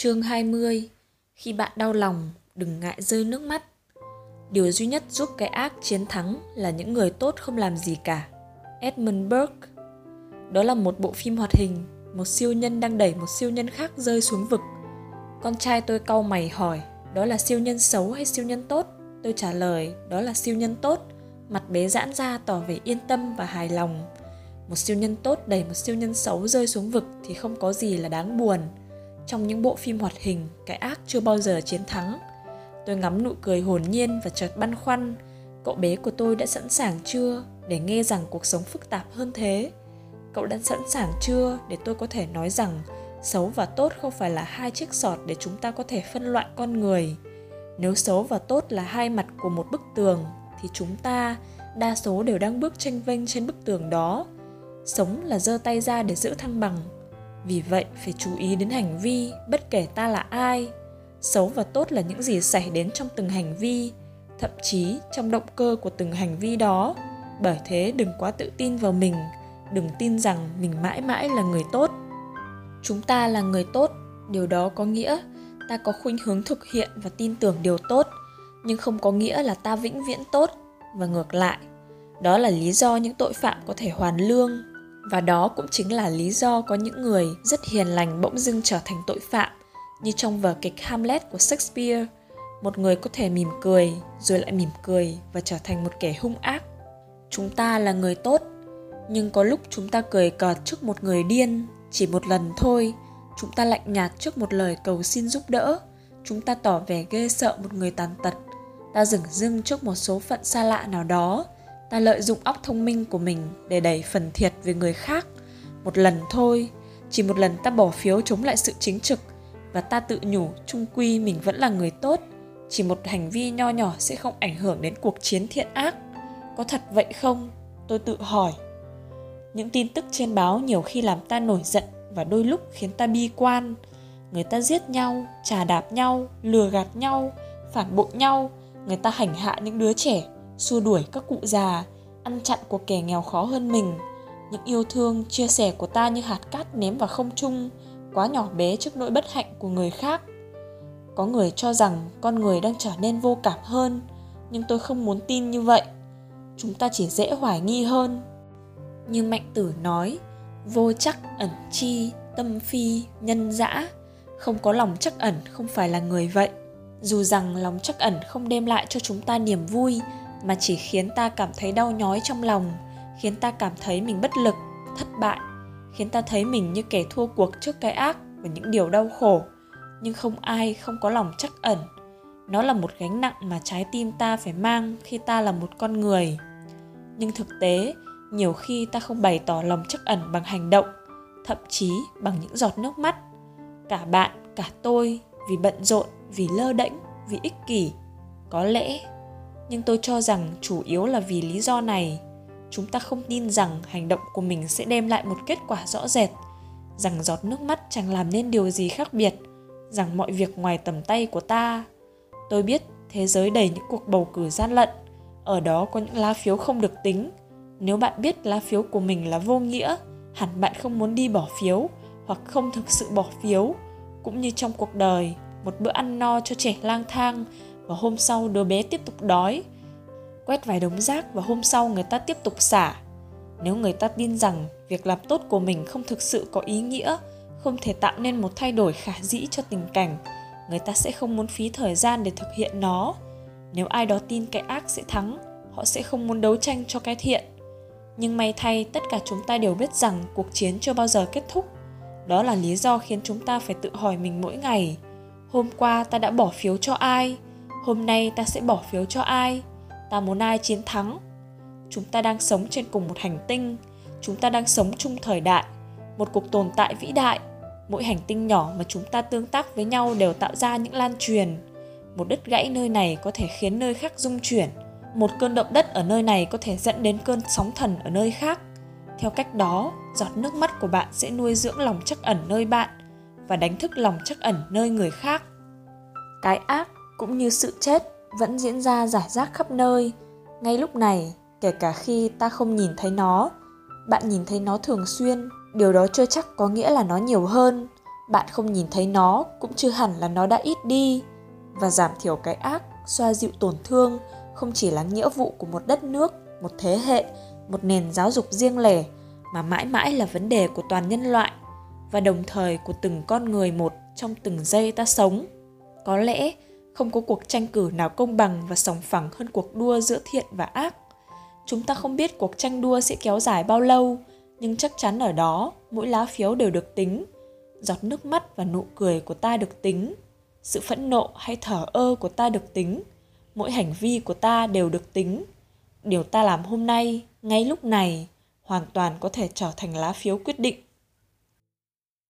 Chương 20 Khi bạn đau lòng, đừng ngại rơi nước mắt. Điều duy nhất giúp cái ác chiến thắng là những người tốt không làm gì cả. Edmund Burke Đó là một bộ phim hoạt hình, một siêu nhân đang đẩy một siêu nhân khác rơi xuống vực. Con trai tôi cau mày hỏi, đó là siêu nhân xấu hay siêu nhân tốt? Tôi trả lời, đó là siêu nhân tốt. Mặt bé giãn ra tỏ vẻ yên tâm và hài lòng. Một siêu nhân tốt đẩy một siêu nhân xấu rơi xuống vực thì không có gì là đáng buồn trong những bộ phim hoạt hình, cái ác chưa bao giờ chiến thắng. Tôi ngắm nụ cười hồn nhiên và chợt băn khoăn, cậu bé của tôi đã sẵn sàng chưa để nghe rằng cuộc sống phức tạp hơn thế? Cậu đã sẵn sàng chưa để tôi có thể nói rằng xấu và tốt không phải là hai chiếc sọt để chúng ta có thể phân loại con người. Nếu xấu và tốt là hai mặt của một bức tường thì chúng ta đa số đều đang bước tranh vênh trên bức tường đó. Sống là giơ tay ra để giữ thăng bằng vì vậy, phải chú ý đến hành vi, bất kể ta là ai. Xấu và tốt là những gì xảy đến trong từng hành vi, thậm chí trong động cơ của từng hành vi đó. Bởi thế, đừng quá tự tin vào mình. Đừng tin rằng mình mãi mãi là người tốt. Chúng ta là người tốt, điều đó có nghĩa ta có khuynh hướng thực hiện và tin tưởng điều tốt. Nhưng không có nghĩa là ta vĩnh viễn tốt và ngược lại. Đó là lý do những tội phạm có thể hoàn lương và đó cũng chính là lý do có những người rất hiền lành bỗng dưng trở thành tội phạm, như trong vở kịch Hamlet của Shakespeare. Một người có thể mỉm cười, rồi lại mỉm cười và trở thành một kẻ hung ác. Chúng ta là người tốt, nhưng có lúc chúng ta cười cợt trước một người điên, chỉ một lần thôi. Chúng ta lạnh nhạt trước một lời cầu xin giúp đỡ. Chúng ta tỏ vẻ ghê sợ một người tàn tật. Ta dừng dưng trước một số phận xa lạ nào đó ta lợi dụng óc thông minh của mình để đẩy phần thiệt về người khác. Một lần thôi, chỉ một lần ta bỏ phiếu chống lại sự chính trực và ta tự nhủ trung quy mình vẫn là người tốt, chỉ một hành vi nho nhỏ sẽ không ảnh hưởng đến cuộc chiến thiện ác. Có thật vậy không? Tôi tự hỏi. Những tin tức trên báo nhiều khi làm ta nổi giận và đôi lúc khiến ta bi quan. Người ta giết nhau, trà đạp nhau, lừa gạt nhau, phản bội nhau, người ta hành hạ những đứa trẻ xua đuổi các cụ già, ăn chặn của kẻ nghèo khó hơn mình. Những yêu thương, chia sẻ của ta như hạt cát ném vào không trung, quá nhỏ bé trước nỗi bất hạnh của người khác. Có người cho rằng con người đang trở nên vô cảm hơn, nhưng tôi không muốn tin như vậy. Chúng ta chỉ dễ hoài nghi hơn. Như Mạnh Tử nói, vô chắc ẩn chi, tâm phi, nhân dã, không có lòng chắc ẩn không phải là người vậy. Dù rằng lòng chắc ẩn không đem lại cho chúng ta niềm vui, mà chỉ khiến ta cảm thấy đau nhói trong lòng, khiến ta cảm thấy mình bất lực, thất bại, khiến ta thấy mình như kẻ thua cuộc trước cái ác và những điều đau khổ. Nhưng không ai không có lòng chắc ẩn. Nó là một gánh nặng mà trái tim ta phải mang khi ta là một con người. Nhưng thực tế, nhiều khi ta không bày tỏ lòng chắc ẩn bằng hành động, thậm chí bằng những giọt nước mắt. Cả bạn, cả tôi vì bận rộn, vì lơ đễnh, vì ích kỷ. Có lẽ nhưng tôi cho rằng chủ yếu là vì lý do này. Chúng ta không tin rằng hành động của mình sẽ đem lại một kết quả rõ rệt, rằng giọt nước mắt chẳng làm nên điều gì khác biệt, rằng mọi việc ngoài tầm tay của ta. Tôi biết thế giới đầy những cuộc bầu cử gian lận, ở đó có những lá phiếu không được tính. Nếu bạn biết lá phiếu của mình là vô nghĩa, hẳn bạn không muốn đi bỏ phiếu hoặc không thực sự bỏ phiếu. Cũng như trong cuộc đời, một bữa ăn no cho trẻ lang thang và hôm sau đứa bé tiếp tục đói. Quét vài đống rác và hôm sau người ta tiếp tục xả. Nếu người ta tin rằng việc làm tốt của mình không thực sự có ý nghĩa, không thể tạo nên một thay đổi khả dĩ cho tình cảnh, người ta sẽ không muốn phí thời gian để thực hiện nó. Nếu ai đó tin cái ác sẽ thắng, họ sẽ không muốn đấu tranh cho cái thiện. Nhưng may thay, tất cả chúng ta đều biết rằng cuộc chiến chưa bao giờ kết thúc. Đó là lý do khiến chúng ta phải tự hỏi mình mỗi ngày, hôm qua ta đã bỏ phiếu cho ai? Hôm nay ta sẽ bỏ phiếu cho ai? Ta muốn ai chiến thắng? Chúng ta đang sống trên cùng một hành tinh. Chúng ta đang sống chung thời đại. Một cuộc tồn tại vĩ đại. Mỗi hành tinh nhỏ mà chúng ta tương tác với nhau đều tạo ra những lan truyền. Một đứt gãy nơi này có thể khiến nơi khác rung chuyển. Một cơn động đất ở nơi này có thể dẫn đến cơn sóng thần ở nơi khác. Theo cách đó, giọt nước mắt của bạn sẽ nuôi dưỡng lòng chắc ẩn nơi bạn và đánh thức lòng chắc ẩn nơi người khác. Cái ác cũng như sự chết vẫn diễn ra rải rác khắp nơi. Ngay lúc này, kể cả khi ta không nhìn thấy nó, bạn nhìn thấy nó thường xuyên, điều đó chưa chắc có nghĩa là nó nhiều hơn. Bạn không nhìn thấy nó cũng chưa hẳn là nó đã ít đi. Và giảm thiểu cái ác, xoa dịu tổn thương không chỉ là nghĩa vụ của một đất nước, một thế hệ, một nền giáo dục riêng lẻ, mà mãi mãi là vấn đề của toàn nhân loại và đồng thời của từng con người một trong từng giây ta sống. Có lẽ không có cuộc tranh cử nào công bằng và sòng phẳng hơn cuộc đua giữa thiện và ác. Chúng ta không biết cuộc tranh đua sẽ kéo dài bao lâu, nhưng chắc chắn ở đó, mỗi lá phiếu đều được tính. Giọt nước mắt và nụ cười của ta được tính. Sự phẫn nộ hay thở ơ của ta được tính. Mỗi hành vi của ta đều được tính. Điều ta làm hôm nay, ngay lúc này, hoàn toàn có thể trở thành lá phiếu quyết định.